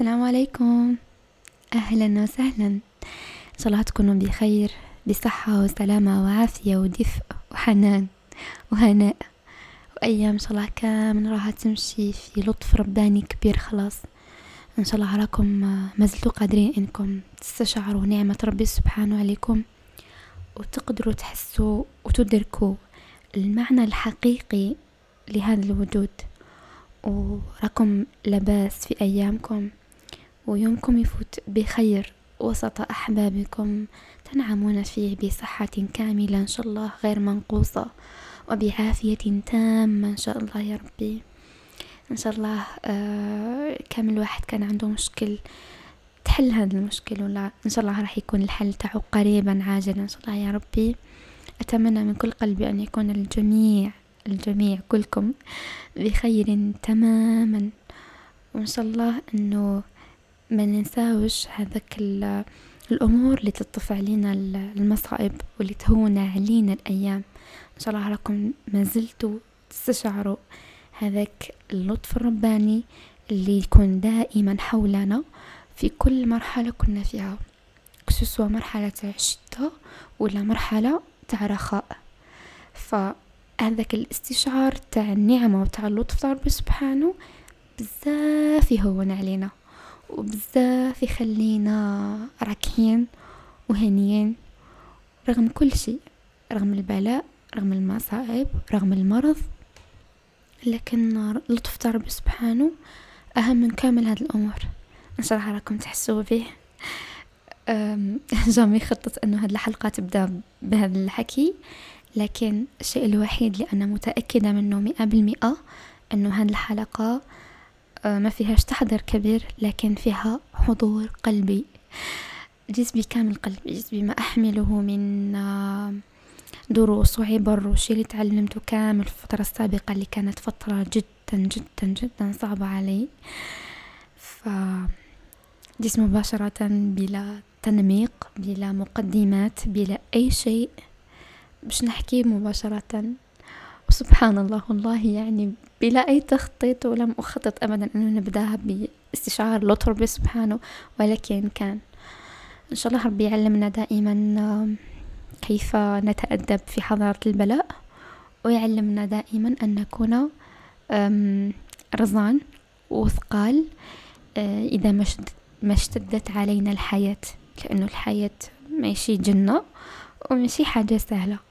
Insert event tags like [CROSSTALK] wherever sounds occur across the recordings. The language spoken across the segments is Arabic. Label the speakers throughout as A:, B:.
A: السلام عليكم. أهلا وسهلا. إن شاء الله تكونوا بخير بصحة وسلامة وعافية ودفء وحنان وهناء. وأيام إن شاء الله كامل راح تمشي في لطف رباني كبير خلاص. إن شاء الله راكم ما زلتوا قادرين إنكم تستشعروا نعمة ربي سبحانه عليكم وتقدروا تحسوا وتدركوا المعنى الحقيقي لهذا الوجود. وراكم لباس في أيامكم. ويومكم يفوت بخير. وسط أحبابكم تنعمون فيه بصحة كاملة إن شاء الله غير منقوصة وبعافية تامة إن شاء الله يا ربي. إن شاء الله آه كامل واحد كان عنده مشكل تحل هذا المشكل ولا؟ إن شاء الله راح يكون الحل تاعو قريبا عاجلا إن شاء الله يا ربي. أتمنى من كل قلبي أن يكون الجميع الجميع كلكم بخير تماما. وإن شاء الله أنه ما ننساوش هذاك الأمور اللي تطف علينا المصائب واللي تهون علينا الأيام. إن شاء الله راكم ما زلتوا تستشعروا هذاك اللطف الرباني اللي يكون دائما حولنا في كل مرحلة كنا فيها. سواء مرحلة الشتاء ولا مرحلة تاع رخاء. فهذاك الاستشعار تاع النعمة وتاع اللطف تاع ربي سبحانه بزاف يهون علينا. وبزاف يخلينا راكين وهنيين رغم كل شيء رغم البلاء رغم المصائب رغم المرض. لكن لطف ربي سبحانه أهم من كامل هذه الأمور. إن شاء الله راكم تحسوا به [LAUGHS] جامي خطط أنه هذه الحلقة تبدأ بهذا الحكي. لكن الشيء الوحيد اللي أنا متأكدة منه مئة بالمئة أنه هذه الحلقة ما فيهاش تحضير كبير لكن فيها حضور قلبي. جسمي كامل قلبي جسمي ما أحمله من آه، دروس وعبر وشي اللي تعلمته كامل في الفترة السابقة اللي كانت فترة جدا جدا جدا صعبة علي. ف جسم مباشرة بلا تنميق بلا مقدمات بلا أي شيء. باش نحكي مباشرة وسبحان الله والله يعني بلا أي تخطيط ولم أخطط أبدا أن نبدأها باستشعار ربي سبحانه ولكن كان. إن شاء الله ربي يعلمنا دائما كيف نتأدب في حضارة البلاء ويعلمنا دائما أن نكون رزان وثقال آه، إذا ما اشتدت علينا الحياة لأنه الحياة ماشي جنة وماشي حاجة سهلة.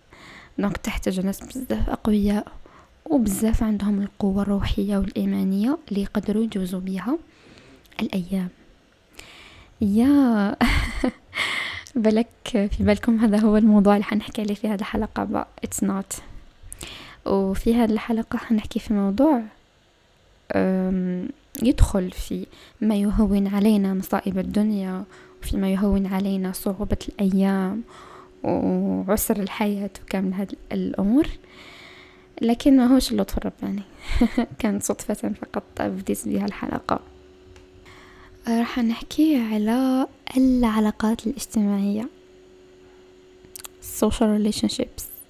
A: دونك تحتاج ناس بزاف أقوياء وبزاف عندهم القوة الروحية والإيمانية اللي يقدروا يجوزوا بها الأيام. يا [LAUGHS] بالك في بالكم هذا هو الموضوع اللي حنحكي عليه في هذه الحلقة؟ با it's not. وفي هذه الحلقة حنحكي في موضوع يدخل في ما يهون علينا مصائب الدنيا وفيما يهون علينا صعوبة الأيام وعسر الحياة وكامل هذه الأمور. لكن ما هوش اللطف الرباني. [LAUGHS] كانت صدفة فقط بديت بها الحلقة. راح نحكي على العلاقات الاجتماعية. Social relationships. [LAUGHS]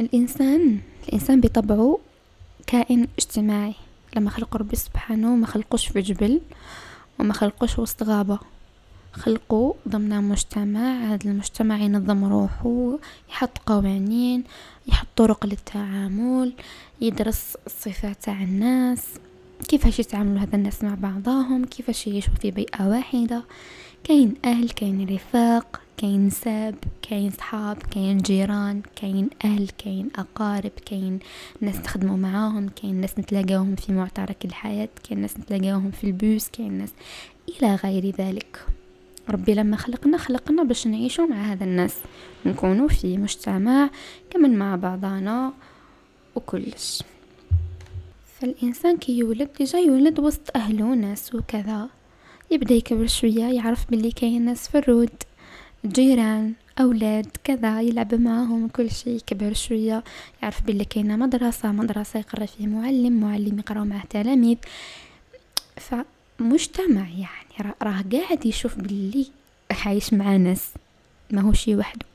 A: الإنسان الإنسان بطبعه كائن اجتماعي. لما خلق ربي سبحانه ما خلقوش في جبل وما خلقوش وسط غابة. خلقوا ضمن مجتمع هذا المجتمع ينظم روحه يحط قوانين يحط طرق للتعامل يدرس الصفات تاع الناس كيفاش يتعاملوا هذا الناس مع بعضهم كيفاش يعيشوا في بيئة واحدة. كاين أهل كاين رفاق كاين ساب كاين صحاب كاين جيران كاين أهل كاين أقارب كاين ناس نخدموا معاهم كاين ناس نتلاقاهم في معترك الحياة كاين ناس نتلاقاهم في البوس كاين ناس إلى غير ذلك. ربي لما خلقنا خلقنا باش نعيشوا مع هذا الناس. نكونوا في مجتمع كمن مع بعضنا وكلش. فالإنسان كي يولد déjà يولد وسط أهله وناس وكذا. يبدأ يكبر شوية يعرف باللي كاين ناس في الرود. جيران أولاد كذا يلعب معاهم وكل شيء يكبر شوية. يعرف باللي كاينة مدرسة مدرسة يقرأ فيه معلم معلم يقراو معاه تلاميذ. فمجتمع يعني راه قاعد يشوف باللي عايش مع ناس ماهوش وحده.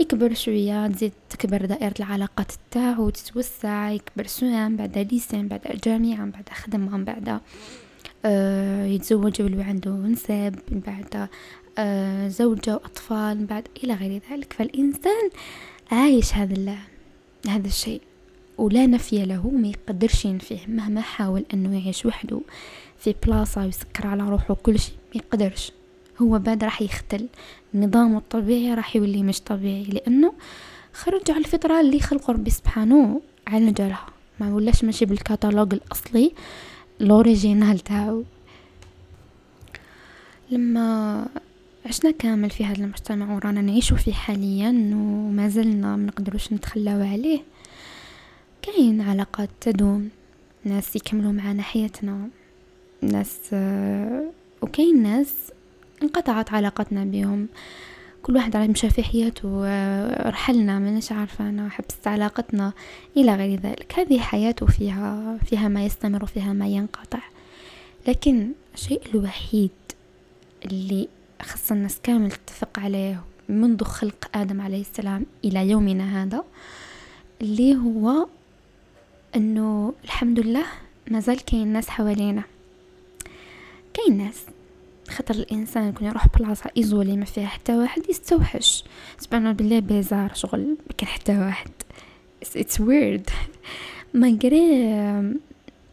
A: يكبر شوية تزيد تكبر دائرة العلاقات تاعو تتوسع يكبر شوية من بعد ليسان بعد جامعة من بعد خدمة من بعد آه يتزوج ويولي عنده نساب من بعد آه زوجة وأطفال من بعد إلى غير ذلك. فالإنسان عايش هذا هذا الشيء ولا نفي له ما يقدرش ينفيه مهما حاول أنه يعيش وحده. في بلاصة ويسكر على روحه كل شيء ما يقدرش. هو بعد راح يختل. نظامه الطبيعي راح يولي مش طبيعي لأنه خرج على الفطرة اللي خلق ربي سبحانه على جالها ما ولاش ماشي بالكتالوج الأصلي لوريجينال تاعو. لما عشنا كامل في هذا المجتمع ورانا نعيشو فيه حاليا وما زلنا منقدروش نتخلاو عليه كاين علاقات تدوم ناس يكملوا معنا حياتنا. ناس وكاين ناس انقطعت علاقتنا بهم. كل واحد على مشى في حياته رحلنا ماناش عارفة أنا حبست علاقتنا إلى غير ذلك. هذه حياته فيها فيها ما يستمر وفيها ما ينقطع. لكن الشيء الوحيد اللي خص الناس كامل تتفق عليه منذ خلق آدم عليه السلام إلى يومنا هذا اللي هو أنه الحمد لله ما زال كاين ناس حوالينا. كاين ناس خاطر الانسان يكون يروح بلاصة ايزولي ما فيها حتى واحد يستوحش. سبحان بالله bizarre شغل ما كان حتى واحد. it's weird ما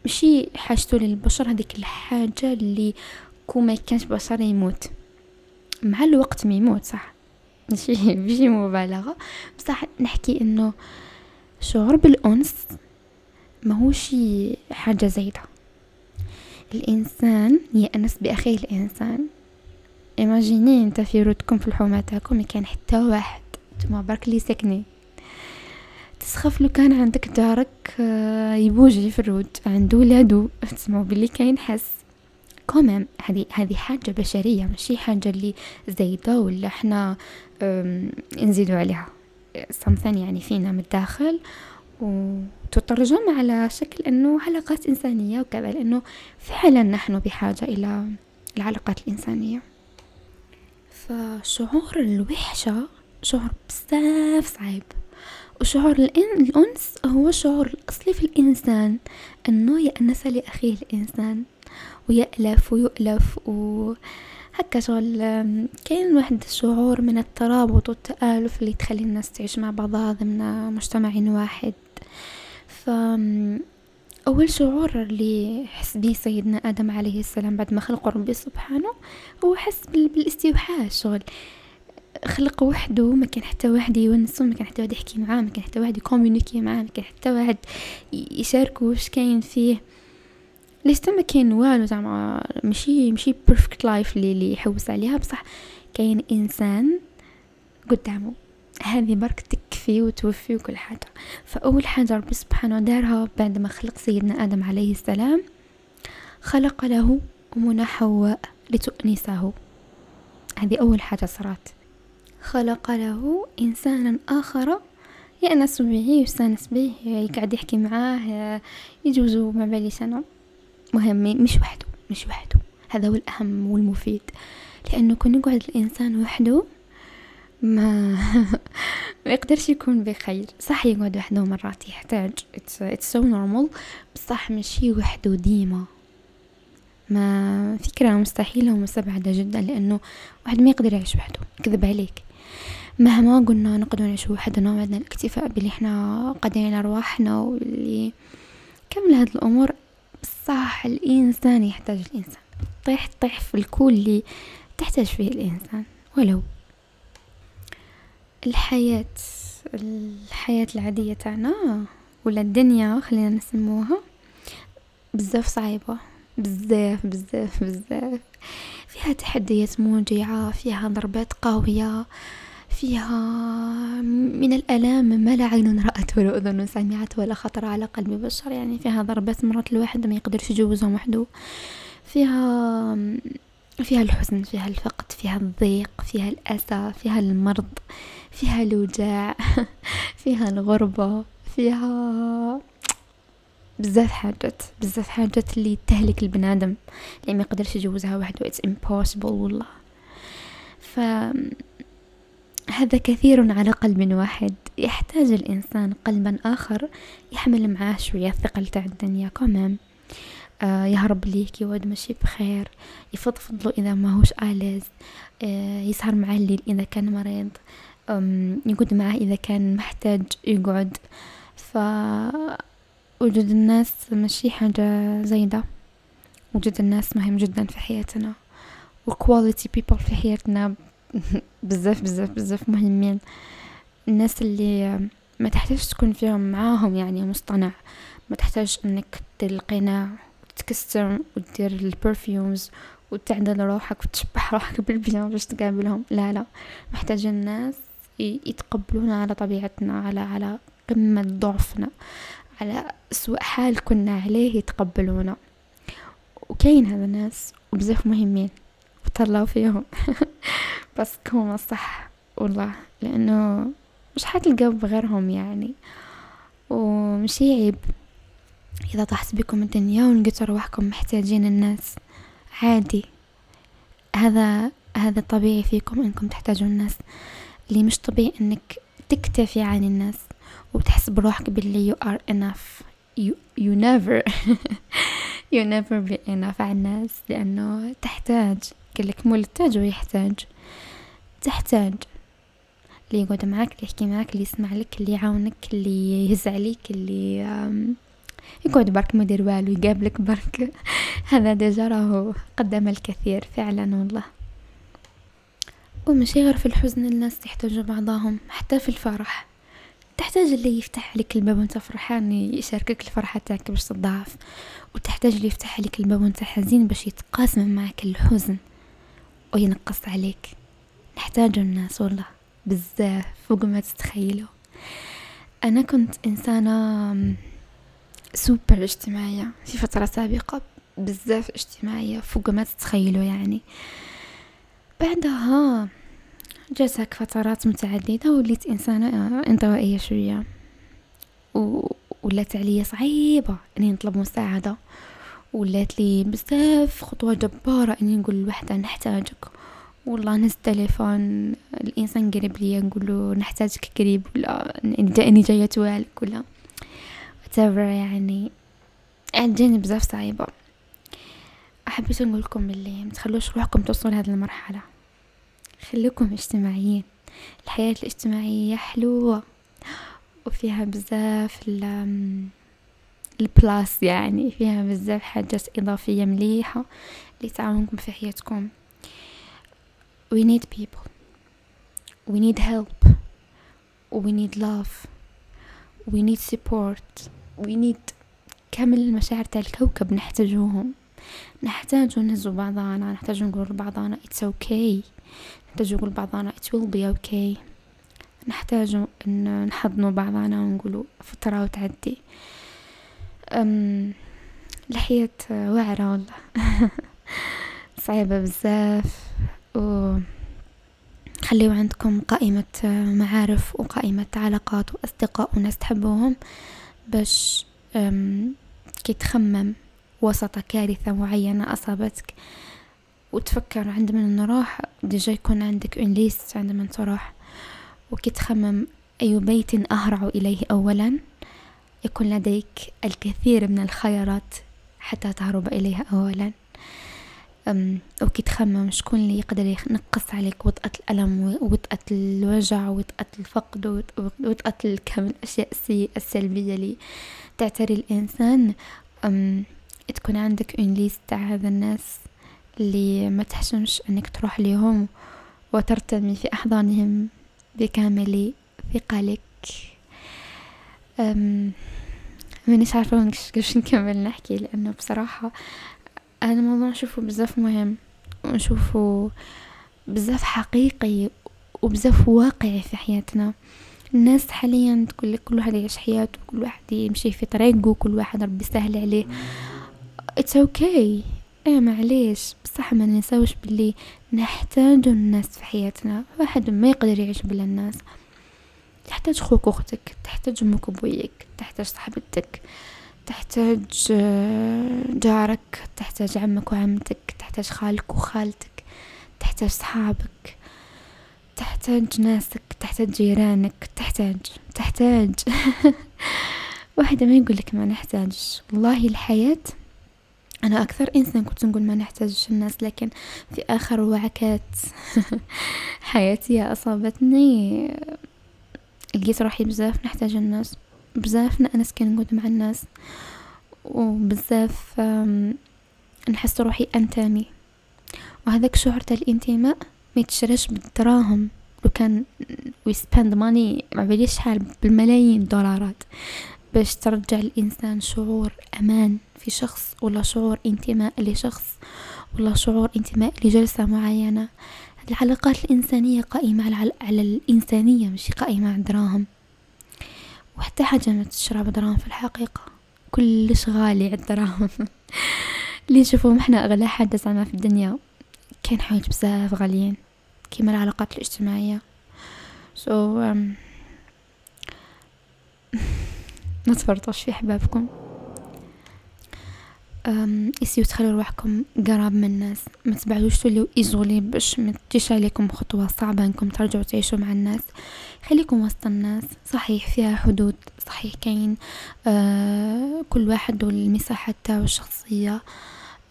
A: ماشي حاجته للبشر هذيك الحاجة اللي كو ما كانش بشر يموت. مع الوقت ما يموت صح. [LAUGHS] ماشي بشي مبالغة. بصح نحكي انه شعور بالأنس ماهوش حاجة زايدة. الإنسان يأنس بأخيه الإنسان. imaginez أنت في رودكم في الحومه تاعكم كان حتى واحد. نتوما برك لي ساكنين تسخف لو كان عندك جارك آه، يبوجي في الرود. عنده ولادو. تسمعوا بلي كاين حس. quand même هذه هذه حاجة بشرية ماشي حاجة اللي زايدة ولا إحنا نزيدو عليها. something يعني فينا من الداخل. وتترجم على شكل أنه علاقات إنسانية وكذا لأنه فعلا نحن بحاجة إلى العلاقات الإنسانية. فشعور الوحشة شعور بزاف صعيب وشعور الأنس هو شعور الأصلي في الإنسان أنه يأنس لأخيه الإنسان ويألف ويؤلف و هكا شغل كاين واحد الشعور من الترابط والتآلف اللي تخلي الناس تعيش مع بعضها ضمن مجتمع واحد. ف أول شعور اللي حس به سيدنا آدم عليه السلام بعد ما خلق ربي سبحانه هو حس بالاستوحاش شغل خلق وحده ما كان حتى واحد يونسو ما كان حتى واحد يحكي معاه ما كان حتى واحد ي communiquer معاه ما كان حتى واحد يشاركه واش كاين فيه. ليش ما كاين والو زعما ماشي ماشي perfect life اللي يحوس عليها؟ بصح كاين إنسان قدامه. هذه برك تكفي وتوفي وكل حاجة. فأول حاجة ربي سبحانه دارها بعد ما خلق سيدنا آدم عليه السلام خلق له أمنا حواء لتؤنسه. هذه أول حاجة صارت. خلق له إنسانا آخر يأنس به يستأنس به يقعد يحكي معاه يجوزوا ما باليش أنا. مهم مش وحده مش وحده. هذا هو الأهم والمفيد. لأنه كون يقعد الإنسان وحده ما [LAUGHS] ما يقدرش يكون بخير. صح يقعد وحدة مرات يحتاج. It's so normal. بصح ماشي وحده ديما. ما فكرة مستحيلة ومستبعدة جدا لأنه واحد ما يقدر يعيش وحده. كذب عليك. مهما قلنا نقدر نعيش وحدنا وعندنا الاكتفاء باللي إحنا قادرين أرواحنا واللي كامل هاد الأمور. صح الإنسان يحتاج الإنسان. طيح طيح في الكل اللي تحتاج فيه الإنسان. ولو الحياة الحياة العادية تاعنا ولا الدنيا خلينا نسموها بزاف صعيبة بزاف بزاف بزاف. فيها تحديات موجعة فيها ضربات قوية فيها من الألام ما لا عين رأت ولا أذن سمعت ولا خطر على قلب بشر يعني فيها ضربات مرات الواحد ما يقدرش يجوزهم وحده. فيها فيها الحزن فيها الفقد فيها الضيق فيها الأسى فيها المرض. فيها الوجاع [LAUGHS] فيها الغربة فيها بزاف حاجات بزاف حاجات اللي تهلك البنادم اللي ما يقدرش يجوزها وحده. It's impossible والله. ف هذا كثير على قلب واحد. يحتاج الإنسان قلبا آخر يحمل معاه شوية ثقل تاع الدنيا. كمان آه يهرب ليك يود ماشي بخير. يفضفض له إذا ما هوش à l'aise آه يسهر معاه الليل إذا كان مريض. يقعد معاه إذا كان محتاج يقعد. فوجود الناس ماشي حاجة زايدة. وجود الناس مهم جدا في حياتنا. و quality people في حياتنا [LAUGHS] بزاف بزاف بزاف مهمين. الناس اللي ما تحتاج تكون فيهم معاهم يعني مصطنع. ما تحتاج إنك دير القناع وتكستر وتدير ال perfumes وتعدل روحك وتشبح روحك بالبيجامة باش تقابلهم. لا لا. محتاج الناس يتقبلونا على طبيعتنا على على قمة ضعفنا على أسوأ حال كنا عليه يتقبلونا. وكاين هذا الناس وبزاف مهمين وطلعوا فيهم. [LAUGHS] بس هما صح والله لأنه مش حتلقاو بغيرهم يعني. ومشي عيب إذا طاحت بكم الدنيا ولقيتوا رواحكم محتاجين الناس عادي. هذا هذا طبيعي فيكم إنكم تحتاجون الناس. اللي مش طبيعي إنك تكتفي عن الناس وتحس بروحك باللي you are enough. You, you never [LAUGHS] you never be enough على الناس لأنه تحتاج قالك محتاج ويحتاج. تحتاج اللي يقعد معاك اللي يحكي معاك اللي يسمع لك اللي يعاونك اللي يهز عليك اللي يقعد برك ما يدير والو يقابلك برك. [LAUGHS] هذا ديجا راهو قدم الكثير فعلا والله. ومشي غير في الحزن الناس يحتاجوا بعضهم حتى في الفرح. تحتاج اللي يفتح لك الباب وانت فرحان يشاركك الفرحة تاعك باش تضاعف. وتحتاج اللي يفتح لك الباب وانت حزين باش يتقاسم معك الحزن وينقص عليك. نحتاج الناس والله بزاف فوق ما تتخيلوا. أنا كنت إنسانة سوبر اجتماعية في فترة سابقة بزاف اجتماعية فوق ما تتخيلوا يعني. بعدها جات هاك فترات متعددة وليت إنسانة انطوائية شوية. و... ولات عليا صعيبة إني نطلب مساعدة. ولات لي بزاف خطوة جبارة إني نقول لوحدة نحتاجك. والله نهز التليفون الإنسان قريب ليا نقول له نحتاجك قريب ولا إني جاية توالك ولا whatever يعني. جاني بزاف صعيبة. حبيت نقول لكم باللي متخلوش روحكم توصلوا لهذه المرحلة. خليكم اجتماعيين. الحياة الاجتماعية حلوة. وفيها بزاف البلاس يعني فيها بزاف حاجات إضافية مليحة اللي تعاونكم في حياتكم. We need people. We need help. We need love. We need support. We need كامل المشاعر تاع الكوكب نحتاجوهم. نحتاج نهزو بعضانا نحتاج نقول لبعضانا it's okay. نحتاج نقول بعضانا it will be okay. نحتاج إن نحضنوا بعضانا ونقولوا فترة وتعدي. أم الحياة واعرة والله. [LAUGHS] صعيبة بزاف. و خليو عندكم قائمة معارف وقائمة علاقات وأصدقاء وناس تحبوهم باش كي تخمم وسط كارثة معينة أصابتك. وتفكر عند من نروح؟ déjà يكون عندك une liste عند من تروح. وكي تخمم أي بيت أهرع إليه أولا. يكون لديك الكثير من الخيارات حتى تهرب إليها أولا. وكي تخمم شكون اللي يقدر ينقص عليك وطأة الألم وطأة الوجع وطأة الفقد وطأة كامل الأشياء السلبية اللي تعتري الإنسان. تكون عندك une liste تاع هذا الناس اللي ما تحشمش انك تروح ليهم وترتمي في أحضانهم بكامل ثقلك. مانيش عارفه كيفاش نكمل نحكي لأنه بصراحة هذا الموضوع نشوفه بزاف مهم ونشوفه بزاف حقيقي وبزاف واقعي في حياتنا. الناس حاليا تقول لك كل واحد يعيش حياته كل واحد يمشي في طريقه كل واحد ربي سهل عليه. it's okay. إيه معليش. بصح ما ننساوش باللي نحتاج الناس في حياتنا. واحد ما يقدر يعيش بلا الناس. تحتاج خوك وأختك تحتاج أمك وأبويك تحتاج صاحبتك تحتاج آه، جارك تحتاج عمك وعمتك تحتاج خالك وخالتك تحتاج صحابك تحتاج ناسك تحتاج جيرانك تحتاج تحتاج. [LAUGHS] واحدة ما يقول لك ما نحتاج والله الحياة أنا أكثر إنسان كنت نقول ما نحتاج الناس لكن في آخر وعكات [LAUGHS] حياتي أصابتني لقيت روحي بزاف نحتاج الناس بزاف نأنس كي نقعد مع الناس وبزاف نحس روحي أنتمي وهذاك شعور تاع الانتماء ما يتشراش بالدراهم. لو كان وي سبند ماني ما شحال بالملايين دولارات باش ترجع الإنسان شعور أمان. في شخص ولا شعور انتماء لشخص ولا شعور انتماء لجلسة معينة. العلاقات الإنسانية قائمة على, الإنسانية مش قائمة على الدراهم وحتى حاجة ما تشرى بدراهم في الحقيقة. كلش غالي على الدراهم اللي [LAUGHS] نشوفهم إحنا أغلى حاجة زعما في الدنيا. كاين حوايج بزاف غاليين. كيما العلاقات الاجتماعية. So um, [LAUGHS] ما تفرطوش في حبابكم essayez تخلوا روحكم قراب من الناس. ما تبعدوش توليو isolés باش ما عليكم خطوة صعبة إنكم ترجعوا تعيشوا مع الناس. خليكم وسط الناس. صحيح فيها حدود. صحيح كاين آه كل واحد والمساحة تاعو الشخصية.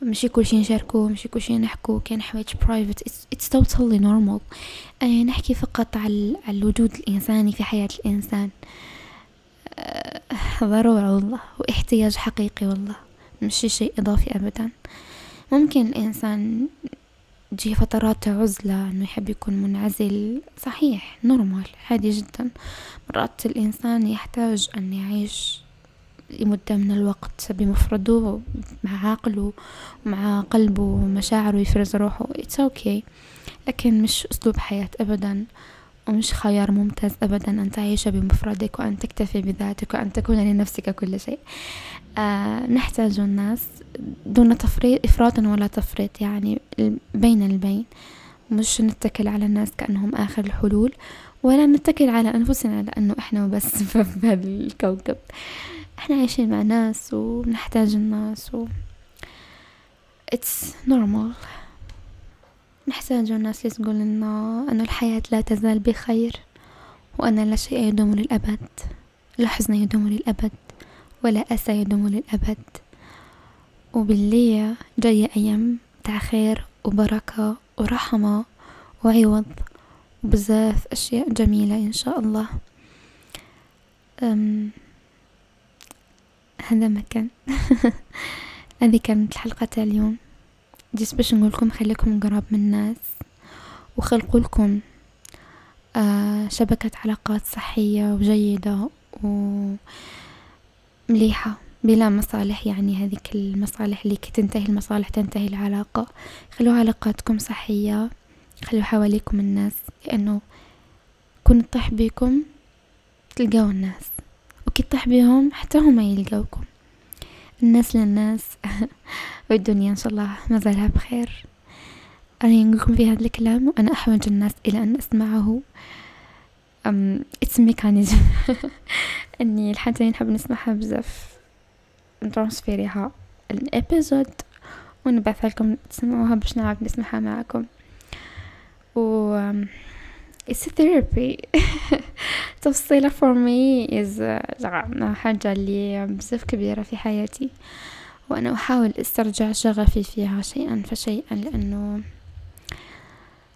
A: ماشي كلشي نشاركو ماشي كلشي نحكو. كاين حوايج private it's totally normal أنا نحكي فقط على الوجود الإنساني في حياة الإنسان. آه ضرورة والله. واحتياج حقيقي والله. مش شيء إضافي أبدا. ممكن الإنسان تجي فترات عزلة إنه يحب يكون منعزل. صحيح نورمال عادي جدا. مرات الإنسان يحتاج أن يعيش مدة من الوقت بمفرده مع عقله ومع قلبه ومشاعره يفرز روحه. It's okay. لكن مش أسلوب حياة أبدا. ومش خيار ممتاز أبدا أن تعيش بمفردك وأن تكتفي بذاتك وأن تكون لنفسك كل شيء. آه نحتاج الناس دون تفريط إفراط ولا تفريط يعني بين البين. مش نتكل على الناس كأنهم آخر الحلول ولا نتكل على أنفسنا لأنه إحنا وبس [LAUGHS] في هذا الكوكب. إحنا عايشين مع ناس ونحتاج الناس و it's normal. نحتاج الناس اللي تقول لنا أن الحياة لا تزال بخير وأن لا شيء يدوم للأبد. لا حزن يدوم للأبد ولا أسى يدوم للأبد. وباللي جاية أيام تاع خير وبركة ورحمة وعوض وبزاف أشياء جميلة إن شاء الله. أم هذا ما كان [LAUGHS] هذه كانت الحلقة تاع اليوم. جيت باش نقولكم خليكم قراب من الناس وخلقوا لكم آه شبكة علاقات صحية وجيدة ومليحة بلا مصالح. يعني هذيك المصالح اللي تنتهي المصالح تنتهي العلاقة. خلوا علاقاتكم صحية خلوا حواليكم الناس لأنه كون تطيح بيكم تلقاو الناس وكي تطيح بيهم حتى هما يلقاوكم. الناس للناس [LAUGHS] والدنيا إن شاء الله مازالها بخير. أنا نقولكم في هذا الكلام وأنا أحوج الناس إلى أن أسمعه um it's mechanism [LAUGHS] أني الحاجة نحب نسمعها بزاف. ن transférer ها ال episode ونبعثها لكم تسمعوها باش نعرف نسمعها معكم. و it's therapy. [LAUGHS] تفصيلة for me is حاجة اللي بزاف كبيرة في حياتي وأنا أحاول أسترجع شغفي فيها شيئا فشيئا لأنه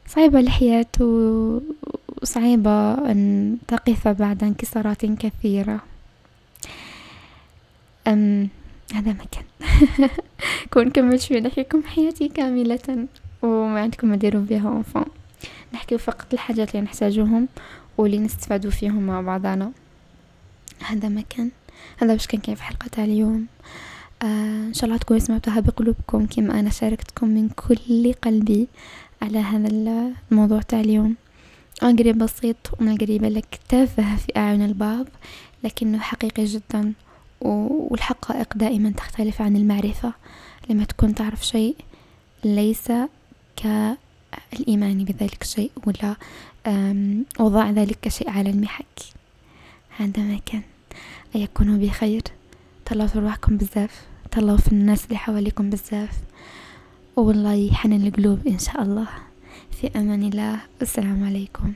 A: صعبة الحياة وصعيبة أن تقف بعد انكسارات كثيرة. أم هذا ما كان [LAUGHS] كون كملت شوي نحكيكم حياتي كاملة وما عندكم ما ديروا بها أنفان نحكي فقط الحاجات اللي نحتاجوهم واللي نستفادوا فيهم مع بعضنا. هذا ما كان. هذا باش كان كاين في حلقة تاع اليوم. آه إن شاء الله تكونوا سمعتوها بقلوبكم كما أنا شاركتكم من كل قلبي على هذا الموضوع تاع اليوم. قريب بسيط ومن قريبة لك تافه في أعين البعض لكنه حقيقي جدا والحقائق دائما تختلف عن المعرفة. لما تكون تعرف شيء ليس كالإيمان بذلك الشيء ولا وضع ذلك كشيء على المحك. هذا ما كان. أيكونوا بخير؟ تهلاو في رواحكم بزاف تهلاو في الناس اللي حواليكم بزاف والله يحنن القلوب إن شاء الله. في أمان الله. والسلام عليكم.